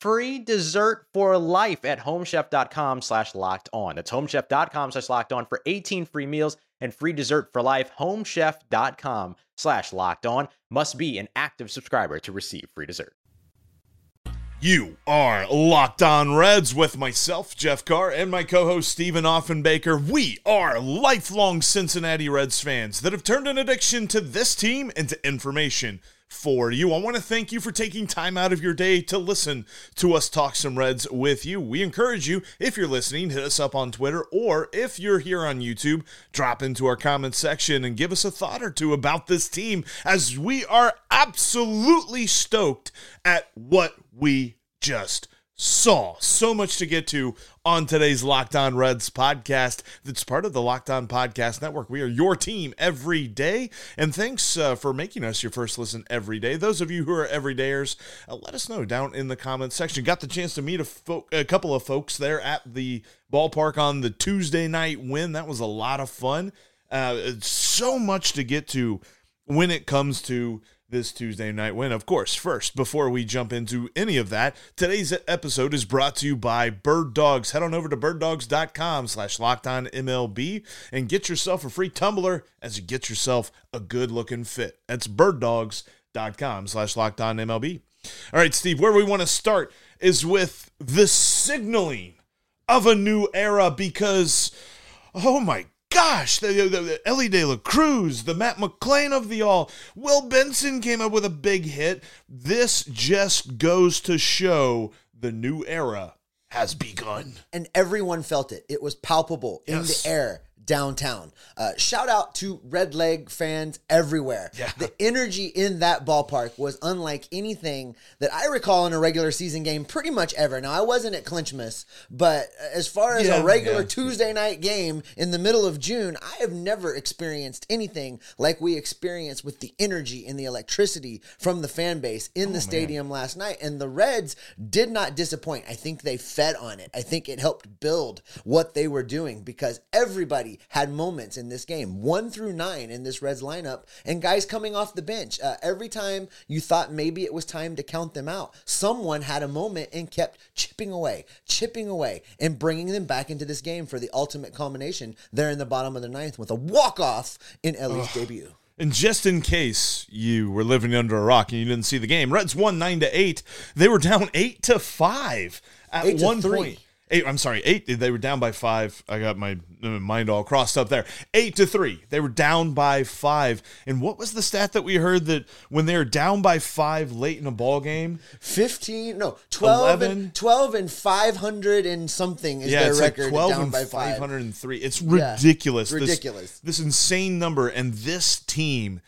free dessert for life at homechef.com slash locked on. That's homechef.com slash locked on for 18 free meals and free dessert for life. Homechef.com slash locked on must be an active subscriber to receive free dessert. You are Locked On Reds with myself, Jeff Carr, and my co host, Stephen Offenbaker. We are lifelong Cincinnati Reds fans that have turned an addiction to this team into information for you. I want to thank you for taking time out of your day to listen to us talk some Reds with you. We encourage you, if you're listening, hit us up on Twitter, or if you're here on YouTube, drop into our comment section and give us a thought or two about this team, as we are absolutely stoked at what we just saw. So much to get to on today's Locked On Reds podcast that's part of the Locked On Podcast Network. We are your team every day. And thanks uh, for making us your first listen every day. Those of you who are everydayers, uh, let us know down in the comments section. Got the chance to meet a, fo- a couple of folks there at the ballpark on the Tuesday night win. That was a lot of fun. Uh, so much to get to when it comes to this Tuesday night win. Of course, first, before we jump into any of that, today's episode is brought to you by Bird Dogs. Head on over to birddogs.com slash MLB and get yourself a free tumbler as you get yourself a good looking fit. That's birddogs.com slash MLB. All right, Steve, where we want to start is with the signaling of a new era because, oh my gosh, the, the, the Elly De La Cruz, the Matt McLain of the all, Will Benson came up with a big hit. This just goes to show the new era has begun. And everyone felt it. It was palpable in Yes. the air downtown. Uh, shout out to Red Leg fans everywhere. Yeah. The energy in that ballpark was unlike anything that I recall in a regular season game pretty much ever. Now, I wasn't at Clinchmas, but as far as Yeah, a regular yeah. Tuesday night game in the middle of June, I have never experienced anything like we experienced with the energy and the electricity from the fan base in the stadium last night. And the Reds did not disappoint. I think they fed on it. I think it helped build what they were doing because everybody had moments in this game, one through nine in this Reds lineup, and guys coming off the bench. Uh, every time you thought maybe it was time to count them out, someone had a moment and kept chipping away, chipping away, and bringing them back into this game for the ultimate culmination there in the bottom of the ninth with a walk off in Elly's debut. And just in case you were living under a rock and you didn't see the game, Reds won nine to eight. They were down eight to five at Eight one point. Eight. I'm sorry, eight. They were down by five. I got my uh, mind all crossed up there. Eight to three. They were down by five. And what was the stat that we heard that when they were down by five late in a ball game? 15, no, 12 11. and 12 and 500 and something is yeah, their it's like record 12 down and by 5. 503. It's Yeah, ridiculous. This- ridiculous. This, insane number. And this team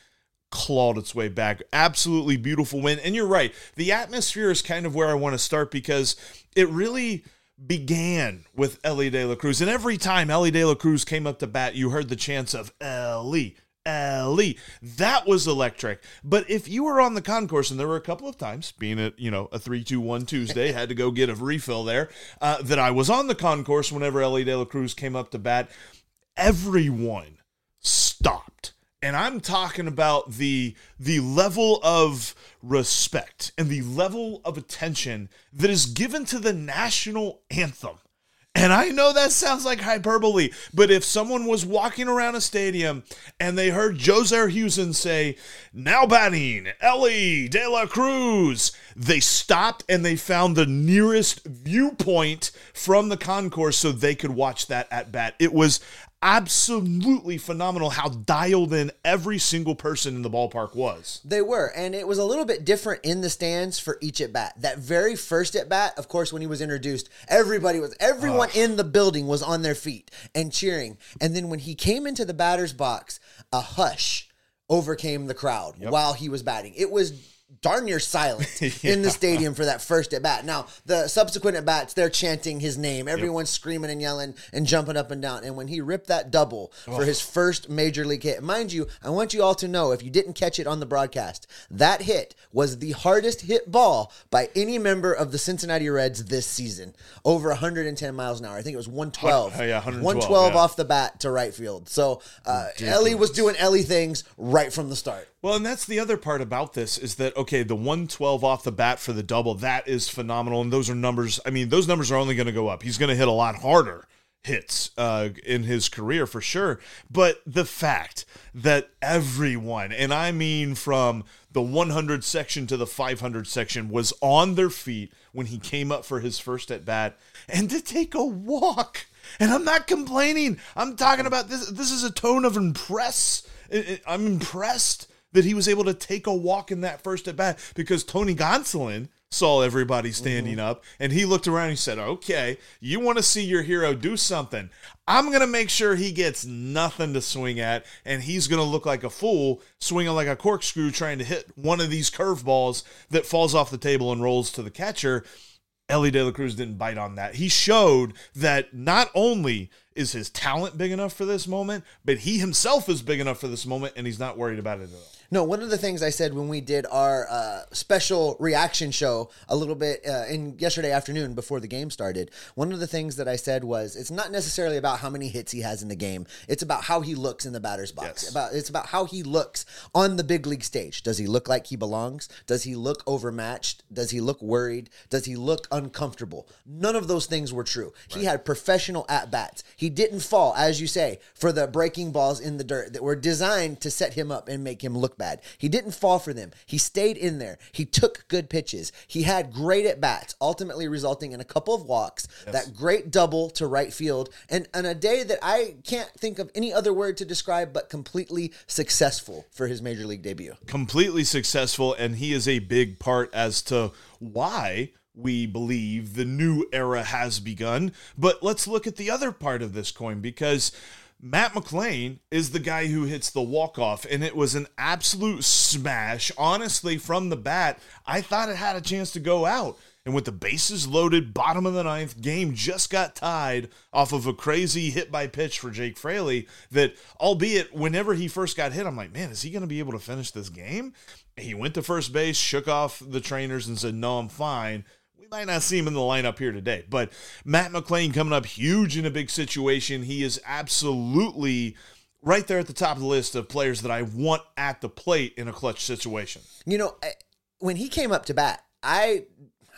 clawed its way back. Absolutely beautiful win. And you're right. The atmosphere is kind of where I want to start because it really began with Elly De La Cruz. And every time Elly De La Cruz came up to bat, you heard the chants of Elly. Elly. That was electric. But if you were on the concourse, and there were a couple of times, being it, you know, a 3 2 1 Tuesday, had to go get a refill there, uh, that I was on the concourse whenever Elly De La Cruz came up to bat, everyone stopped. And I'm talking about the the level of respect and the level of attention that is given to the national anthem. And I know that sounds like hyperbole, but if someone was walking around a stadium and they heard Joe Zerhusen say, now batting, Elly De La Cruz, they stopped and they found the nearest viewpoint from the concourse so they could watch that at bat. It was absolutely phenomenal how dialed in every single person in the ballpark was. They were, and it was a little bit different in the stands for each at bat. That very first at bat, of course, when he was introduced, everybody was, everyone in the building was on their feet and cheering. And then when he came into the batter's box, a hush overcame the crowd while he was batting. It was darn near silent in the stadium for that first at bat. Now, the subsequent at bats, they're chanting his name. Everyone's screaming and yelling and jumping up and down. And when he ripped that double for his first major league hit, mind you, I want you all to know if you didn't catch it on the broadcast, that hit was the hardest hit ball by any member of the Cincinnati Reds this season. Over 110 miles an hour. I think it was 112. Oh, yeah, 112, 112 yeah. off the bat to right field. So uh, Elly was doing Elly things right from the start. Well, and that's the other part about this is that okay, the 112 off the bat for the double, that is phenomenal and those are numbers, I mean, those numbers are only going to go up. He's going to hit a lot harder hits uh, in his career for sure. But the fact that everyone, and I mean from the 100 section to the 500 section, was on their feet when he came up for his first at bat and to take a walk. And I'm not complaining. I'm talking about this. This is a tone of impress. I'm impressed that he was able to take a walk in that first at bat because Tony Gonsolin saw everybody standing mm-hmm. up and he looked around and he said, Okay, you want to see your hero do something. I'm going to make sure he gets nothing to swing at and he's going to look like a fool swinging like a corkscrew trying to hit one of these curveballs that falls off the table and rolls to the catcher. Elly De La Cruz didn't bite on that. He showed that not only is his talent big enough for this moment, but he himself is big enough for this moment and he's not worried about it at all. No, one of the things I said when we did our uh, special reaction show a little bit uh, in yesterday afternoon before the game started, one of the things that I said was it's not necessarily about how many hits he has in the game. It's about how he looks in the batter's box. Yes. About it's about how he looks on the big league stage. Does he look like he belongs? Does he look overmatched? Does he look worried? Does he look uncomfortable? None of those things were true. He had professional at bats. He didn't fall, as you say, for the breaking balls in the dirt that were designed to set him up and make him look bad. He didn't fall for them. He stayed in there. He took good pitches. He had great at bats, ultimately resulting in a couple of walks, that great double to right field, and, on a day that I can't think of any other word to describe but completely successful for his major league debut. completely successful, and he is a big part as to why we believe the new era has begun. But let's look at the other part of this coin because Matt McLain is the guy who hits the walk-off, and it was an absolute smash. Honestly, from the bat, I thought it had a chance to go out. And with the bases loaded, bottom of the ninth, game just got tied off of a crazy hit by pitch for Jake Fraley. That, albeit, whenever he first got hit, I'm like, man, is he going to be able to finish this game? He went to first base, shook off the trainers, and said, no, I'm fine. Might not see him in the lineup here today, but Matt McLain coming up huge in a big situation. He is absolutely right there at the top of the list of players that I want at the plate in a clutch situation. You know, when he came up to bat, I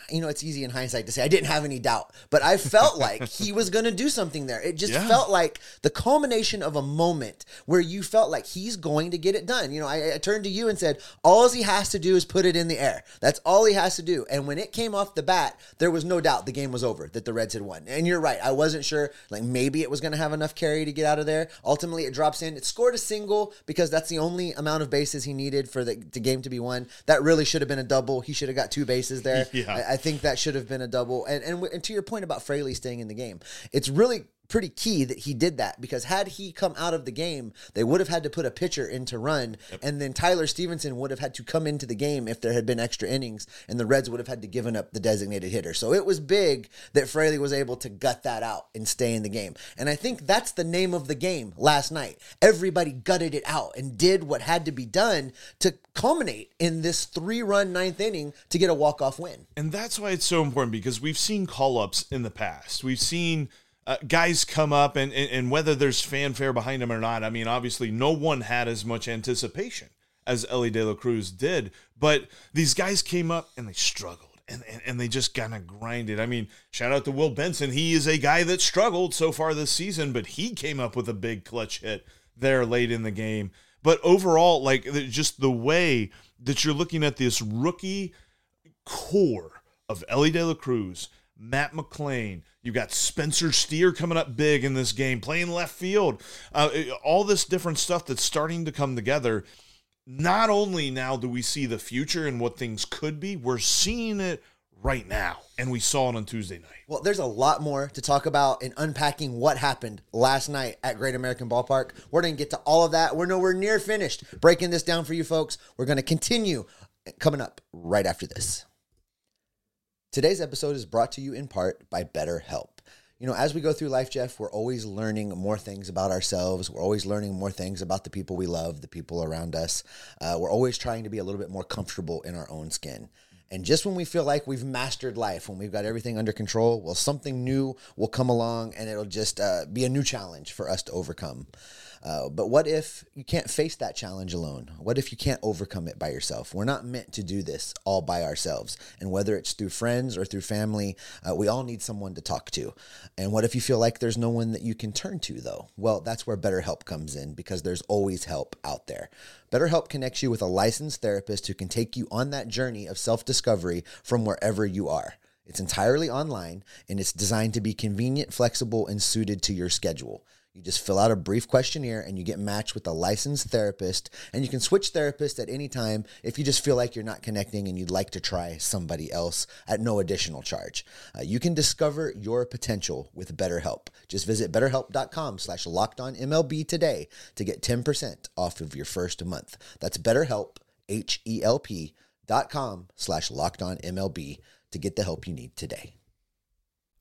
you know, it's easy in hindsight to say I didn't have any doubt, but I felt like he was going to do something there. It just Yeah. felt like the culmination of a moment where you felt like he's going to get it done. You know, I, I turned to you and said, all he has to do is put it in the air. That's all he has to do. And when it came off the bat, there was no doubt the game was over, that the Reds had won. And you're right. I wasn't sure, like maybe it was going to have enough carry to get out of there. Ultimately, it drops in. It scored a single because that's the only amount of bases he needed for the, the game to be won. That really should have been a double. He should have got two bases there. Yeah. I, I think that should have been a double. And, and and to your point about Fraley staying in the game, it's really pretty key that he did that because had he come out of the game, they would have had to put a pitcher in to run, and then Tyler Stephenson would have had to come into the game if there had been extra innings, and the Reds would have had to given up the designated hitter. So it was big that Fraley was able to gut that out and stay in the game. And I think that's the name of the game last night. Everybody gutted it out and did what had to be done to culminate in this three-run ninth inning to get a walk-off win. And that's why it's so important because we've seen call ups in the past. We've seen uh, guys come up, and, and, and whether there's fanfare behind them or not, I mean, obviously, no one had as much anticipation as Elly De La Cruz did. But these guys came up and they struggled. And, and, and they just kind of grinded. I mean, shout out to Will Benson. He is a guy that struggled so far this season, but he came up with a big clutch hit there late in the game. But overall, like just the way that you're looking at this rookie core of Elly De La Cruz, Matt McLain. You've got Spencer Steer coming up big in this game, playing left field. Uh, all this different stuff that's starting to come together. Not only now do we see the future and what things could be, we're seeing it right now, and we saw it on Tuesday night. Well, there's a lot more to talk about in unpacking what happened last night at Great American Ballpark. We're going to get to all of that. We're nowhere near finished breaking this down for you folks. We're going to continue coming up right after this. Today's episode is brought to you in part by BetterHelp. You know, as we go through life, Jeff, we're always learning more things about ourselves. We're always learning more things about the people we love, the people around us. Uh, we're always trying to be a little bit more comfortable in our own skin. And just when we feel like we've mastered life, when we've got everything under control, well, something new will come along and it'll just uh, be a new challenge for us to overcome. Uh, but what if you can't face that challenge alone? What if you can't overcome it by yourself? We're not meant to do this all by ourselves. And whether it's through friends or through family, uh, we all need someone to talk to. And what if you feel like there's no one that you can turn to, though? Well, that's where BetterHelp comes in because there's always help out there. BetterHelp connects you with a licensed therapist who can take you on that journey of self discovery from wherever you are. It's entirely online and it's designed to be convenient, flexible, and suited to your schedule. You just fill out a brief questionnaire and you get matched with a licensed therapist. And you can switch therapists at any time if you just feel like you're not connecting and you'd like to try somebody else at no additional charge. Uh, you can discover your potential with BetterHelp. Just visit betterhelp.com slash MLB today to get 10% off of your first month. That's BetterHelp, H E L P dot com slash MLB to get the help you need today.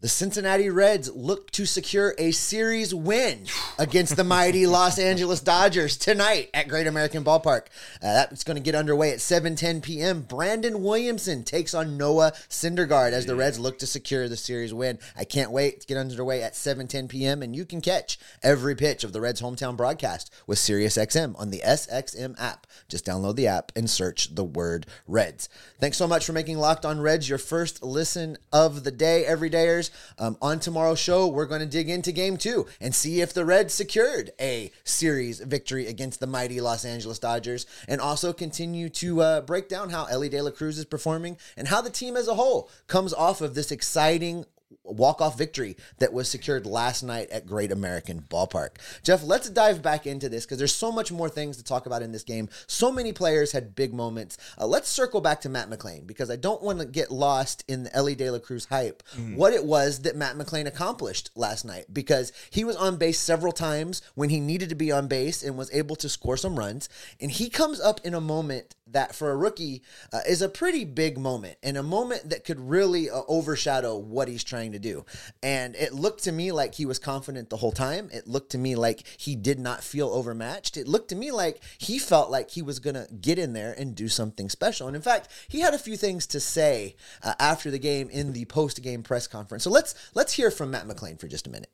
The Cincinnati Reds look to secure a series win against the mighty Los Angeles Dodgers tonight at Great American Ballpark. Uh, that's going to get underway at 7:10 p.m. Brandon Williamson takes on Noah Syndergaard as the Reds look to secure the series win. I can't wait to get underway at 7:10 p.m. and you can catch every pitch of the Reds hometown broadcast with SiriusXM on the SXM app. Just download the app and search the word Reds. Thanks so much for making Locked On Reds your first listen of the day, everydayers. Um, on tomorrow's show, we're going to dig into game two and see if the Reds secured a series victory against the mighty Los Angeles Dodgers and also continue to uh, break down how Elly De La Cruz is performing and how the team as a whole comes off of this exciting walk-off victory that was secured last night at Great American Ballpark. Jeff, let's dive back into this because there's so much more things to talk about in this game. So many players had big moments. Uh, let's circle back to Matt McLain because I don't want to get lost in the Elly De La Cruz hype. What it was that Matt McLain accomplished last night because he was on base several times when he needed to be on base and was able to score some runs. And he comes up in a moment that for a rookie uh, is a pretty big moment and a moment that could really uh, overshadow what he's trying to do. And it looked to me like he was confident the whole time. It looked to me like he did not feel overmatched. It looked to me like he felt like he was going to get in there and do something special. And in fact, he had a few things to say uh, after the game in the post-game press conference. So let's let's hear from Matt McLain for just a minute.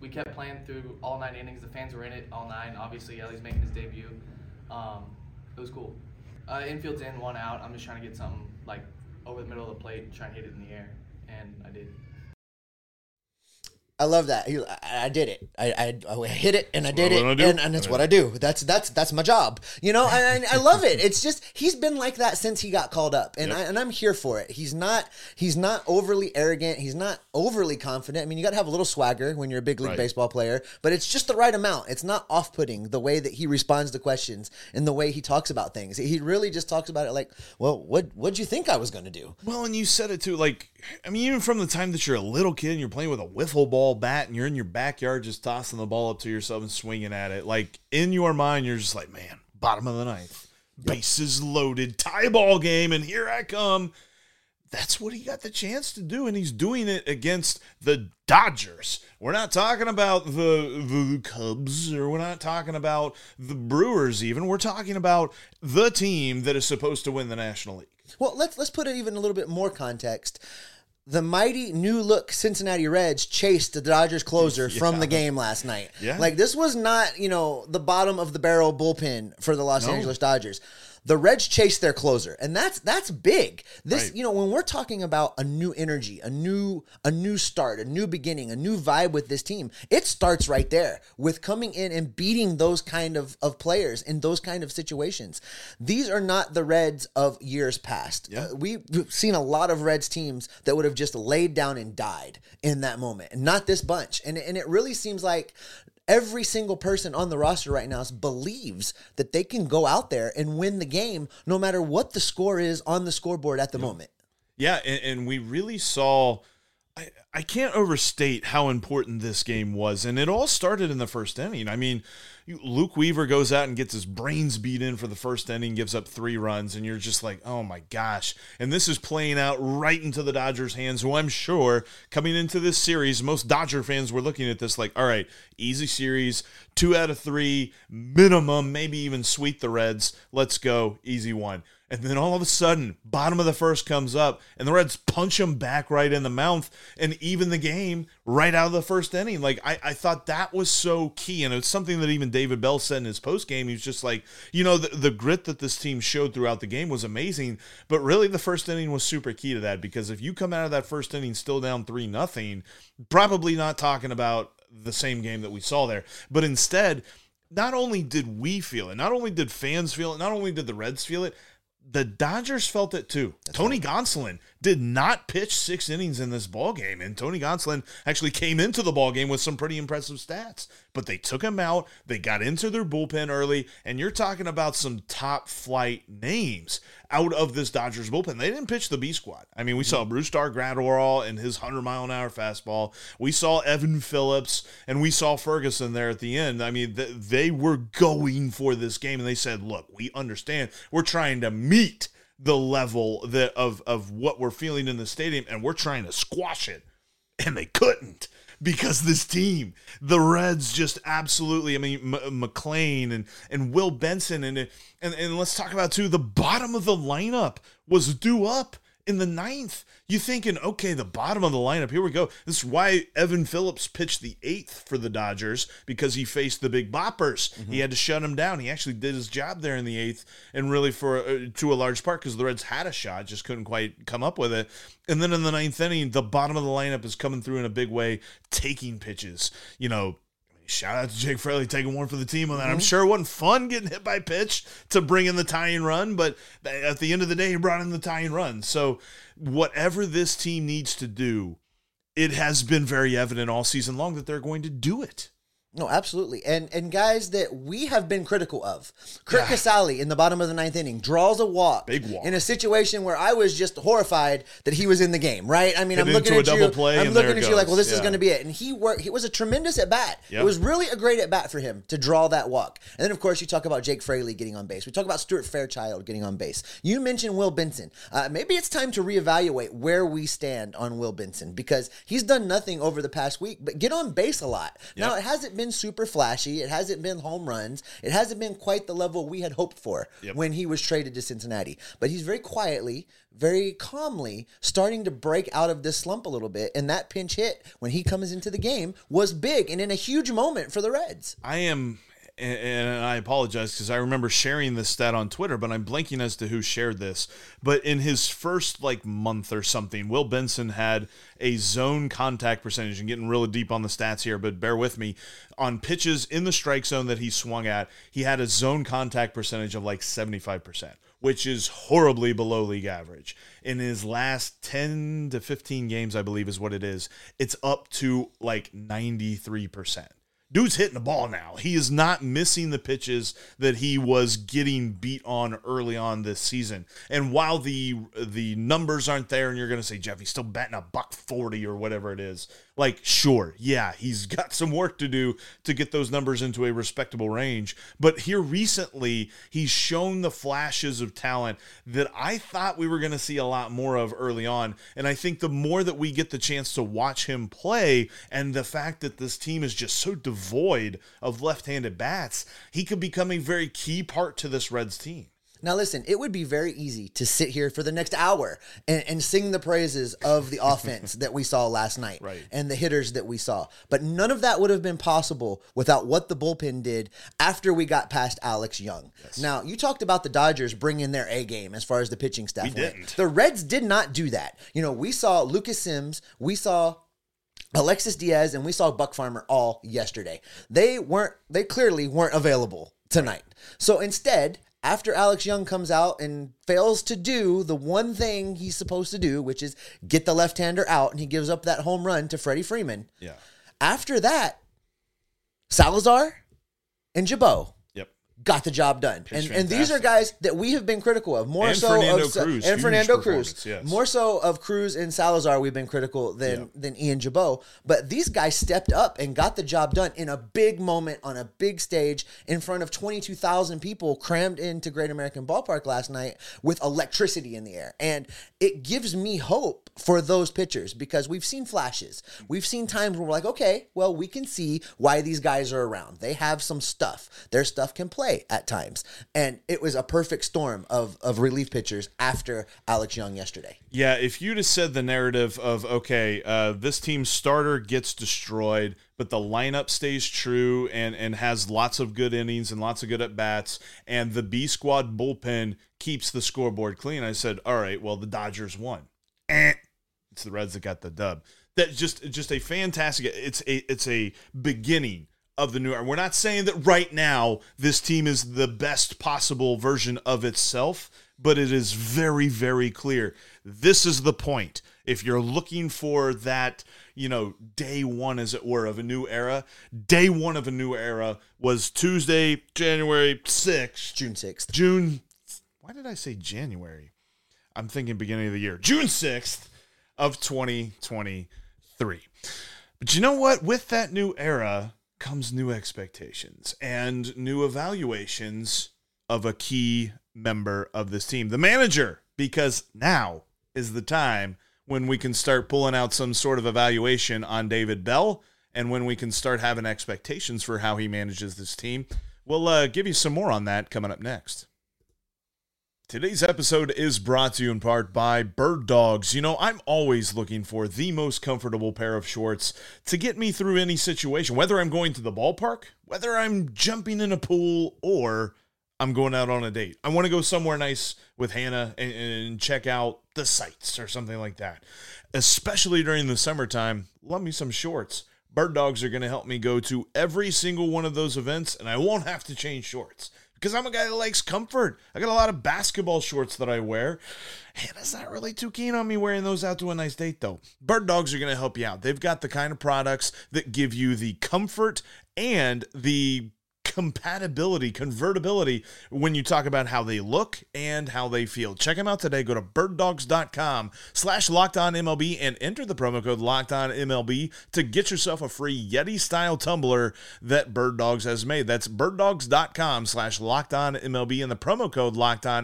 We kept playing through all nine innings. The fans were in it all nine. Obviously, Elly's making his debut. Um, it was cool. Uh, infield's in, one out. I'm just trying to get something like over the middle of the plate and try and hit it in the air, and I did. I love that. He- I, I did it. I, I, I hit it and I did it, and, and that's what I do. That's that's that's my job. You know, and I, I love it. It's just he's been like that since he got called up, and I, and I'm here for it. He's not he's not overly arrogant. He's not overly confident. I mean, you got to have a little swagger when you're a big league Right. baseball player, but it's just the right amount. It's not off putting the way that he responds to questions and the way he talks about things. He really just talks about it like, well, what what'd you think I was going to do? Well, and you said it too. Like, I mean, even from the time that you're a little kid and you're playing with a wiffle ball bat and you're in your backyard just tossing the ball up to yourself and swinging at it, like in your mind, you're just like, man, bottom of the ninth, bases loaded, tie ball game, and here I come. That's what he got the chance to do, and he's doing it against the Dodgers. We're not talking about the the Cubs, or we're not talking about the Brewers. Even we're talking about the team that is supposed to win the National League. Well, let's let's put it even a little bit more context. The mighty new look Cincinnati Reds chased the Dodgers closer from the game last night. Yeah. Like this was not, you know, the bottom of the barrel bullpen for the Los No. Angeles Dodgers. The Reds chased their closer, and that's that's big. This, Right. you know, when we're talking about a new energy, a new a new start, a new beginning, a new vibe with this team, it starts right there with coming in and beating those kind of of players in those kind of situations. These are not the Reds of years past. Uh, we've seen a lot of Reds teams that would have just laid down and died in that moment, and not this bunch. And and it really seems like every single person on the roster right now believes that they can go out there and win the game no matter what the score is on the scoreboard at the moment. Yeah, and, and we really saw. I, I can't overstate how important this game was, and it all started in the first inning. I mean, Luke Weaver goes out and gets his brains beat in for the first inning, gives up three runs, and you're just like, oh my gosh! And this is playing out right into the Dodgers' hands, who I'm sure coming into this series, most Dodger fans were looking at this like, all right, easy series, two out of three minimum, maybe even sweep the Reds. Let's go, easy one. And then all of a sudden, bottom of the first comes up, and the Reds punch him back right in the mouth and even the game right out of the first inning. Like, I, I thought that was so key. And it's something that even David Bell said in his post game. He was just like, you know, the, the grit that this team showed throughout the game was amazing. But really, the first inning was super key to that because if you come out of that first inning still down 3 nothing, probably not talking about the same game that we saw there. But instead, not only did we feel it, not only did fans feel it, not only did the Reds feel it, the Dodgers felt it too. Tony Gonsolin did not pitch six innings in this ball game, and Tony Gonsolin actually came into the ball game with some pretty impressive stats. But they took him out. They got into their bullpen early, and you're talking about some top flight names out of this Dodgers bullpen. They didn't pitch the B squad. I mean, we saw mm-hmm. Brusdar Graterol and his hundred mile an hour fastball. We saw Evan Phillips, and we saw Ferguson there at the end. I mean, th- they were going for this game, and they said, "Look, we understand. We're trying to meet." The level that of of what we're feeling in the stadium and we're trying to squash it. And they couldn't because this team the reds just absolutely i mean M- McLain and and will benson and and and let's talk about too the bottom of the lineup was due up in the ninth you thinking okay the bottom of the lineup here we go. This is why evan phillips pitched the eighth for the dodgers because he faced the big boppers. He had to shut him down. He actually did his job there in the eighth and really for uh, to a large part because the reds had a shot just couldn't quite come up with it. And then in the ninth inning the bottom of the lineup is coming through in a big way taking pitches. You know Shout out to Jake Fraley taking one for the team on that. I'm mm-hmm. sure it wasn't fun getting hit by pitch to bring in the tying run, but at the end of the day, he brought in the tying run. So, whatever this team needs to do it has been very evident all season long that they're going to do it. No, absolutely. And and guys that we have been critical of. Curt Casali in the bottom of the ninth inning draws a walk. Big walk. In a situation where I was just horrified that he was in the game, right? I mean, Hit I'm looking at a you. play, I'm looking at it you like, well, this is going to be it. And he worked. It was a tremendous at bat. Yep. It was really a great at bat for him to draw that walk. And then, of course, you talk about Jake Fraley getting on base. We talk about Stuart Fairchild getting on base. You mentioned Will Benson. Uh, maybe it's time to reevaluate where we stand on Will Benson because he's done nothing over the past week, but get on base a lot. Now, it hasn't been super flashy. It hasn't been home runs. It hasn't been quite the level we had hoped for Yep. when he was traded to Cincinnati. But he's very quietly, very calmly starting to break out of this slump a little bit. And that pinch hit when he comes into the game was big and in a huge moment for the Reds. I am, and- and I apologize because I remember sharing this stat on Twitter, but I'm blanking as to who shared this. But in his first like month or something, Will Benson had a zone contact percentage, and getting really deep on the stats here, but bear with me. On pitches in the strike zone that he swung at, he had a zone contact percentage of like 75%. Which is horribly below league average. In his last 10 to 15 games, I believe is what it is, it's up to like 93%. Dude's hitting the ball now. He is not missing the pitches that he was getting beat on early on this season. And while the the numbers aren't there, and you're going to say Jeff, he's still batting a buck forty or whatever it is. Like, sure, yeah, he's got some work to do to get those numbers into a respectable range. But here recently, he's shown the flashes of talent that I thought we were going to see a lot more of early on. And I think the more that we get the chance to watch him play, and the fact that this team is just so devoid of left handed bats, he could become a very key part to this Reds team. Now, listen, it would be very easy to sit here for the next hour and, and sing the praises of the offense that we saw last night Right. and the hitters that we saw. But none of that would have been possible without what the bullpen did after we got past Alex Young. Now, you talked about the Dodgers bringing their A game as far as the pitching staff We went. didn't. The Reds did not do that. You know, we saw Lucas Sims, we saw Alexis Diaz and we saw Buck Farmer all yesterday. They weren't they clearly weren't available tonight. So instead, after Alex Young comes out and fails to do the one thing he's supposed to do, which is get the left-hander out and he gives up that home run to Freddie Freeman. Yeah. After that, Salazar and Gibaut. Got the job done. And, and these are guys that we have been critical of more And so Fernando of Cruz, and Fernando Cruz. yes. More so of Cruz and Salazar we've been critical than than Ian Gibaut, but these guys stepped up and got the job done in a big moment on a big stage in front of 22,000 people crammed into Great American Ballpark last night with electricity in the air. And it gives me hope for those pitchers because we've seen flashes. We've seen times where we're like, okay, well, we can see why these guys are around. They have some stuff. Their stuff can play at times. And it was a perfect storm of, of relief pitchers after Alex Young yesterday. Yeah, if you'd have said the narrative of okay, uh, this team's starter gets destroyed, but the lineup stays true and and has lots of good innings and lots of good at bats, and the B squad bullpen keeps the scoreboard clean, I said, all right, well the Dodgers won. Eh. It's the Reds that got the dub. That just just a fantastic. It's a it's a beginning of the new era. We're not saying that right now this team is the best possible version of itself, but it is very very clear. This is the point. If you're looking for that, you know, day one, as it were, of a new era, day one of a new era was Tuesday, January 6th, June 6th. June. Why did I say January? I'm thinking beginning of the year, June 6th of 2023. But you know what? With that new era comes new expectations and new evaluations of a key member of this team, the manager, because now is the time when we can start pulling out some sort of evaluation on David Bell and when we can start having expectations for how he manages this team. We'll uh, give you some more on that coming up next. Today's episode is brought to you in part by Bird Dogs. You know, I'm always looking for the most comfortable pair of shorts to get me through any situation, whether I'm going to the ballpark, whether I'm jumping in a pool, or I'm going out on a date. I want to go somewhere nice with Hannah and, and check out the sights or something like that. Especially during the summertime, love me some shorts. Bird Dogs are going to help me go to every single one of those events, and I won't have to change shorts because I'm a guy that likes comfort. I got a lot of basketball shorts that I wear. Hannah's not really too keen on me wearing those out to a nice date, though. Bird Dogs are going to help you out. They've got the kind of products that give you the comfort and the compatibility, convertibility when you talk about how they look and how they feel. Check them out today. Go to birddogs.com slash MLB and enter the promo code MLB to get yourself a free Yeti style tumbler that Bird Dogs has made. That's birddogs.com slash MLB and the promo code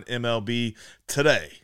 MLB today.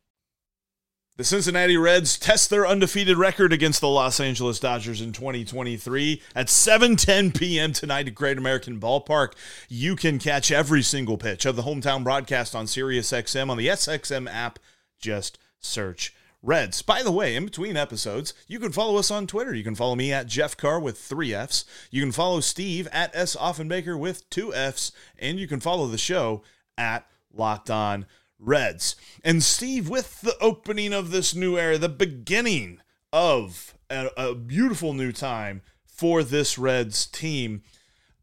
The Cincinnati Reds test their undefeated record against the Los Angeles Dodgers in 2023 at 7:10 p.m. tonight at Great American Ballpark. You can catch every single pitch of the hometown broadcast on SiriusXM on the SXM app. Just search Reds. By the way, in between episodes, you can follow us on Twitter. You can follow me at Jeff Carr with three Fs. You can follow Steve at S Offenbaker with two Fs, and you can follow the show at Locked On Reds. And Steve, with the opening of this new era, the beginning of a, a beautiful new time for this Reds team,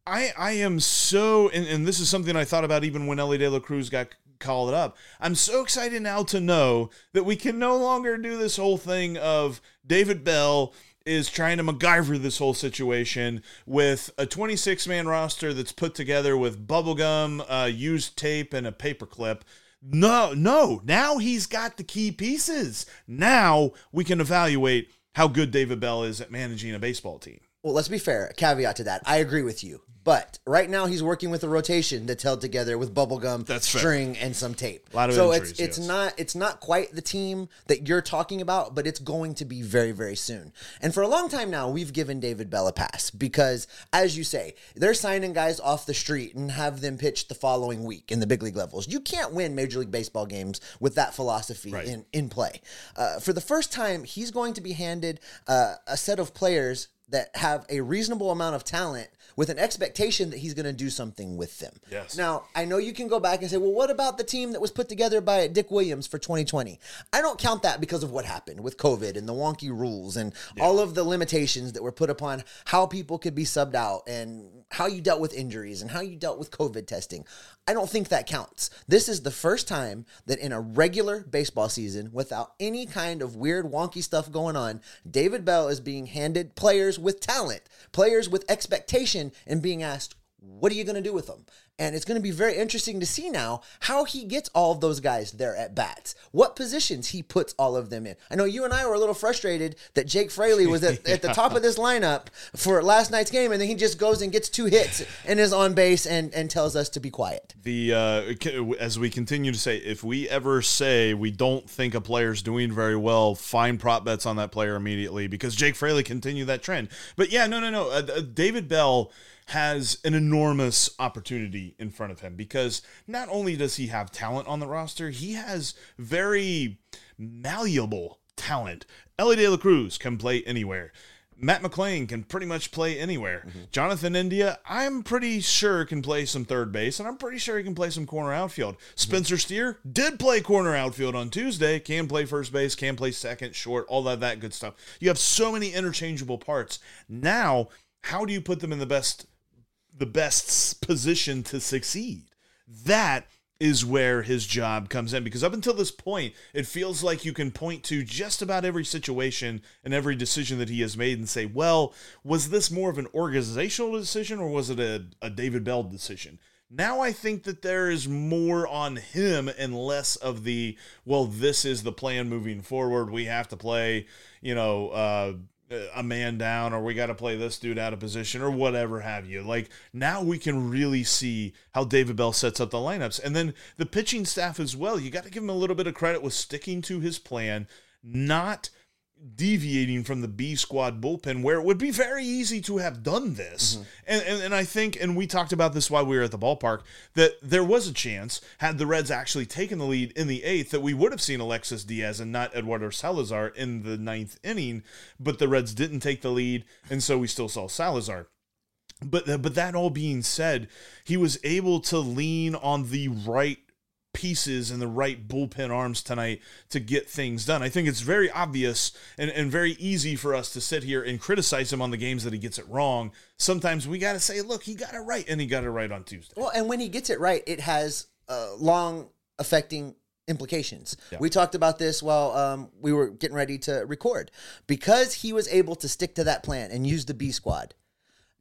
I I am so and, and this is something I thought about even when Elly De La Cruz got called up. I'm so excited now to know that we can no longer do this whole thing of David Bell is trying to MacGyver this whole situation with a 26 man roster that's put together with bubblegum, uh, used tape, and a paperclip. No, no. Now he's got the key pieces. Now we can evaluate how good David Bell is at managing a baseball team. Well, let's be fair. Caveat to that. I agree with you. But right now he's working with a rotation that's held together with bubblegum, That's fair. string, and some tape. A lot of so injuries, it's it's yes. not it's not quite the team that you're talking about, but it's going to be very very soon. And for a long time now, we've given David Bell a pass because, as you say, they're signing guys off the street and have them pitch the following week in the big league levels. You can't win Major League Baseball games with that philosophy Right. in in play. Uh, for the first time, he's going to be handed uh, a set of players that have a reasonable amount of talent with an expectation that he's going to do something with them. Yes. Now, I know you can go back and say, well, what about the team that was put together by Dick Williams for 2020? I don't count that because of what happened with COVID and the wonky rules and all of the limitations that were put upon how people could be subbed out and how you dealt with injuries and how you dealt with COVID testing. I don't think that counts. This is the first time that in a regular baseball season, without any kind of weird, wonky stuff going on, David Bell is being handed players with talent, players with expectation, and being asked, what are you going to do with them? And it's going to be very interesting to see now how he gets all of those guys there at bats. What positions he puts all of them in. I know you and I were a little frustrated that Jake Fraley was at, at the top of this lineup for last night's game, and then he just goes and gets two hits and is on base and, and tells us to be quiet. the uh, as we continue to say, if we ever say we don't think a player's doing very well, find prop bets on that player immediately because Jake Fraley continued that trend. But yeah, no, no, no. Uh, uh, David Bell has an enormous opportunity in front of him because not only does he have talent on the roster, he has very malleable talent. Elly De La Cruz can play anywhere. Matt McLain can pretty much play anywhere. Mm-hmm. Jonathan India, I'm pretty sure can play some third base, and I'm pretty sure he can play some corner outfield. Mm-hmm. Spencer Steer did play corner outfield on Tuesday, can play first base, can play second, short, all that that good stuff. You have so many interchangeable parts. Now, how do you put them in the best the best position to succeed? That is where his job comes in because up until this point, it feels like you can point to just about every situation and every decision that he has made and say, well, was this more of an organizational decision or was it a, a David Bell decision? Now I think that there is more on him and less of the, well, this is the plan moving forward. We have to play, you know, uh, a man down or we got to play this dude out of position or whatever have you. Like now we can really see how David Bell sets up the lineups. And then the pitching staff as well. You got to give him a little bit of credit with sticking to his plan, not deviating from the B squad bullpen where it would be very easy to have done this. Mm-hmm. And, and and I think and we talked about this while we were at the ballpark that there was a chance had the Reds actually taken the lead in the eighth that we would have seen Alexis Diaz and not Eduardo Salazar in the ninth inning, but the Reds didn't take the lead and so we still saw Salazar. But but that all being said, he was able to lean on the right pieces and the right bullpen arms tonight to get things done. I think it's very obvious and, and very easy for us to sit here and criticize him on the games that he gets it wrong. Sometimes we got to say, look, he got it right, and he got it right on Tuesday. Well, and when he gets it right, it has uh, long affecting implications. We talked about this while um, we were getting ready to record. Because he was able to stick to that plan and use the B squad,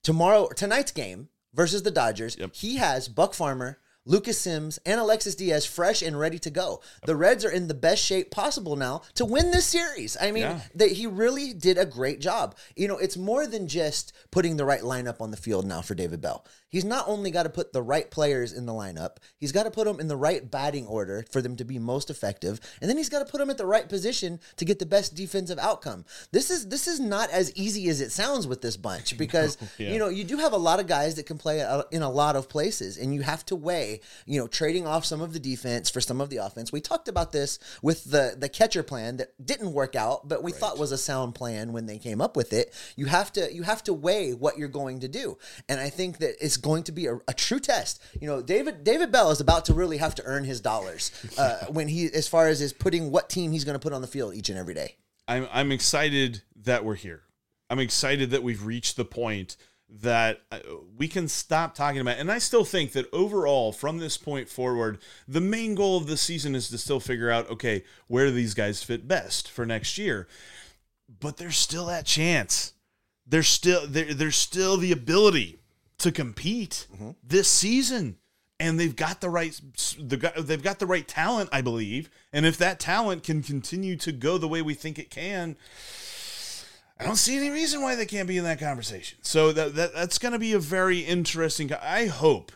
tomorrow, tonight's game versus the Dodgers, he has Buck Farmer. Lucas Sims and Alexis Diaz fresh and ready to go. The Reds are in the best shape possible now to win this series. I mean, Yeah. that he really did a great job. You know, it's more than just putting the right lineup on the field now for David Bell. He's not only got to put the right players in the lineup, he's got to put them in the right batting order for them to be most effective, and then he's got to put them at the right position to get the best defensive outcome. This is this is not as easy as it sounds with this bunch because you know you do have a lot of guys that can play in a lot of places, and you have to weigh you know trading off some of the defense for some of the offense. We talked about this with the the catcher plan that didn't work out, but we thought was a sound plan when they came up with it. You have to you have to weigh what you're going to do, and I think that it's going to be a, a true test. You know, David David Bell is about to really have to earn his dollars uh, when he as far as is putting what team he's going to put on the field each and every day. I'm I'm excited that we're here. I'm excited that we've reached the point that uh, we can stop talking about. And I still think that overall, from this point forward, the main goal of the season is to still figure out, okay, where do these guys fit best for next year? But there's still that chance. There's still there, there's still the ability to compete mm-hmm. this season. And they've got the right, the they've got the right talent, I believe. And if that talent can continue to go the way we think it can, I don't see any reason why they can't be in that conversation. So that, that that's going to be a very interesting. I hope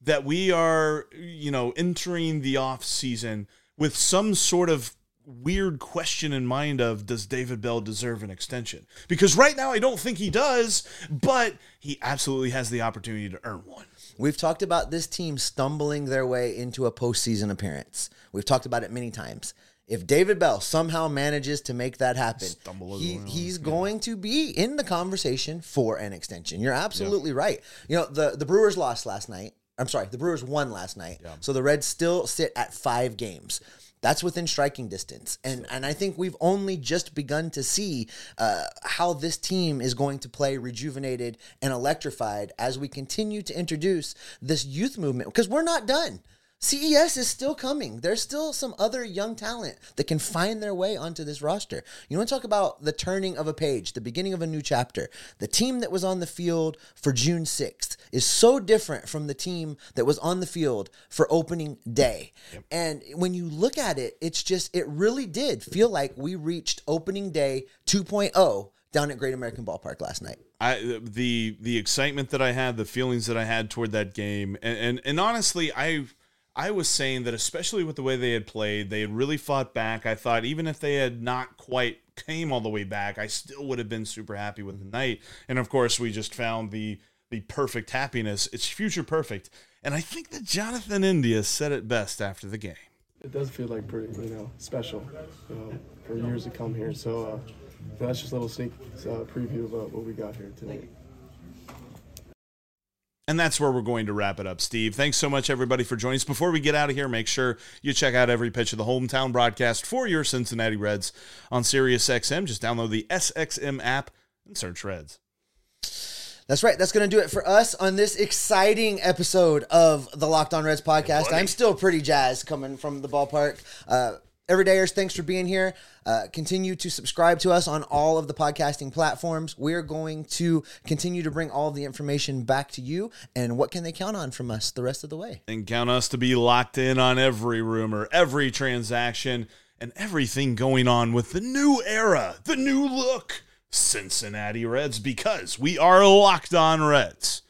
that we are, you know, entering the off season with some sort of weird question in mind of does David Bell deserve an extension? Because right now I don't think he does, but he absolutely has the opportunity to earn one. We've talked about this team stumbling their way into a postseason appearance. We've talked about it many times. If David Bell somehow manages to make that happen, he, he's going to be in the conversation for an extension. You're absolutely right. You know, the, the Brewers lost last night. I'm sorry, the Brewers won last night. So the Reds still sit at five games. That's within striking distance, and and I think we've only just begun to see uh, how this team is going to play rejuvenated and electrified as we continue to introduce this youth movement. Because we're not done. CES is still coming. There's still some other young talent that can find their way onto this roster. You want to talk about the turning of a page, the beginning of a new chapter. The team that was on the field for June 6th is so different from the team that was on the field for opening day. And when you look at it, it's just, it really did feel like we reached opening day 2.0 down at Great American Ballpark last night. I the the excitement that I had, the feelings that I had toward that game, and and, and honestly, I I was saying that especially with the way they had played, they had really fought back. I thought even if they had not quite came all the way back, I still would have been super happy with the night. And of course, we just found the the perfect happiness. It's future perfect. And I think that Jonathan India said it best after the game. it does feel like pretty, you know, special, you know, for years to come here. So uh, that's just a little sneak uh, preview of uh, what we got here tonight. And that's where we're going to wrap it up, Steve. Thanks so much, everybody, for joining us. Before we get out of here, make sure you check out every pitch of the hometown broadcast for your Cincinnati Reds on SiriusXM. Just download the SXM app and search Reds. That's right. That's going to do it for us on this exciting episode of the Locked On Reds podcast. I'm still pretty jazzed coming from the ballpark. Uh, Everydayers, thanks for being here. Uh, continue to subscribe to us on all of the podcasting platforms. We're going to continue to bring all the information back to you. And what can they count on from us the rest of the way? And count us to be locked in on every rumor, every transaction, and everything going on with the new era, the new look Cincinnati Reds, because we are locked on Reds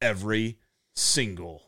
every single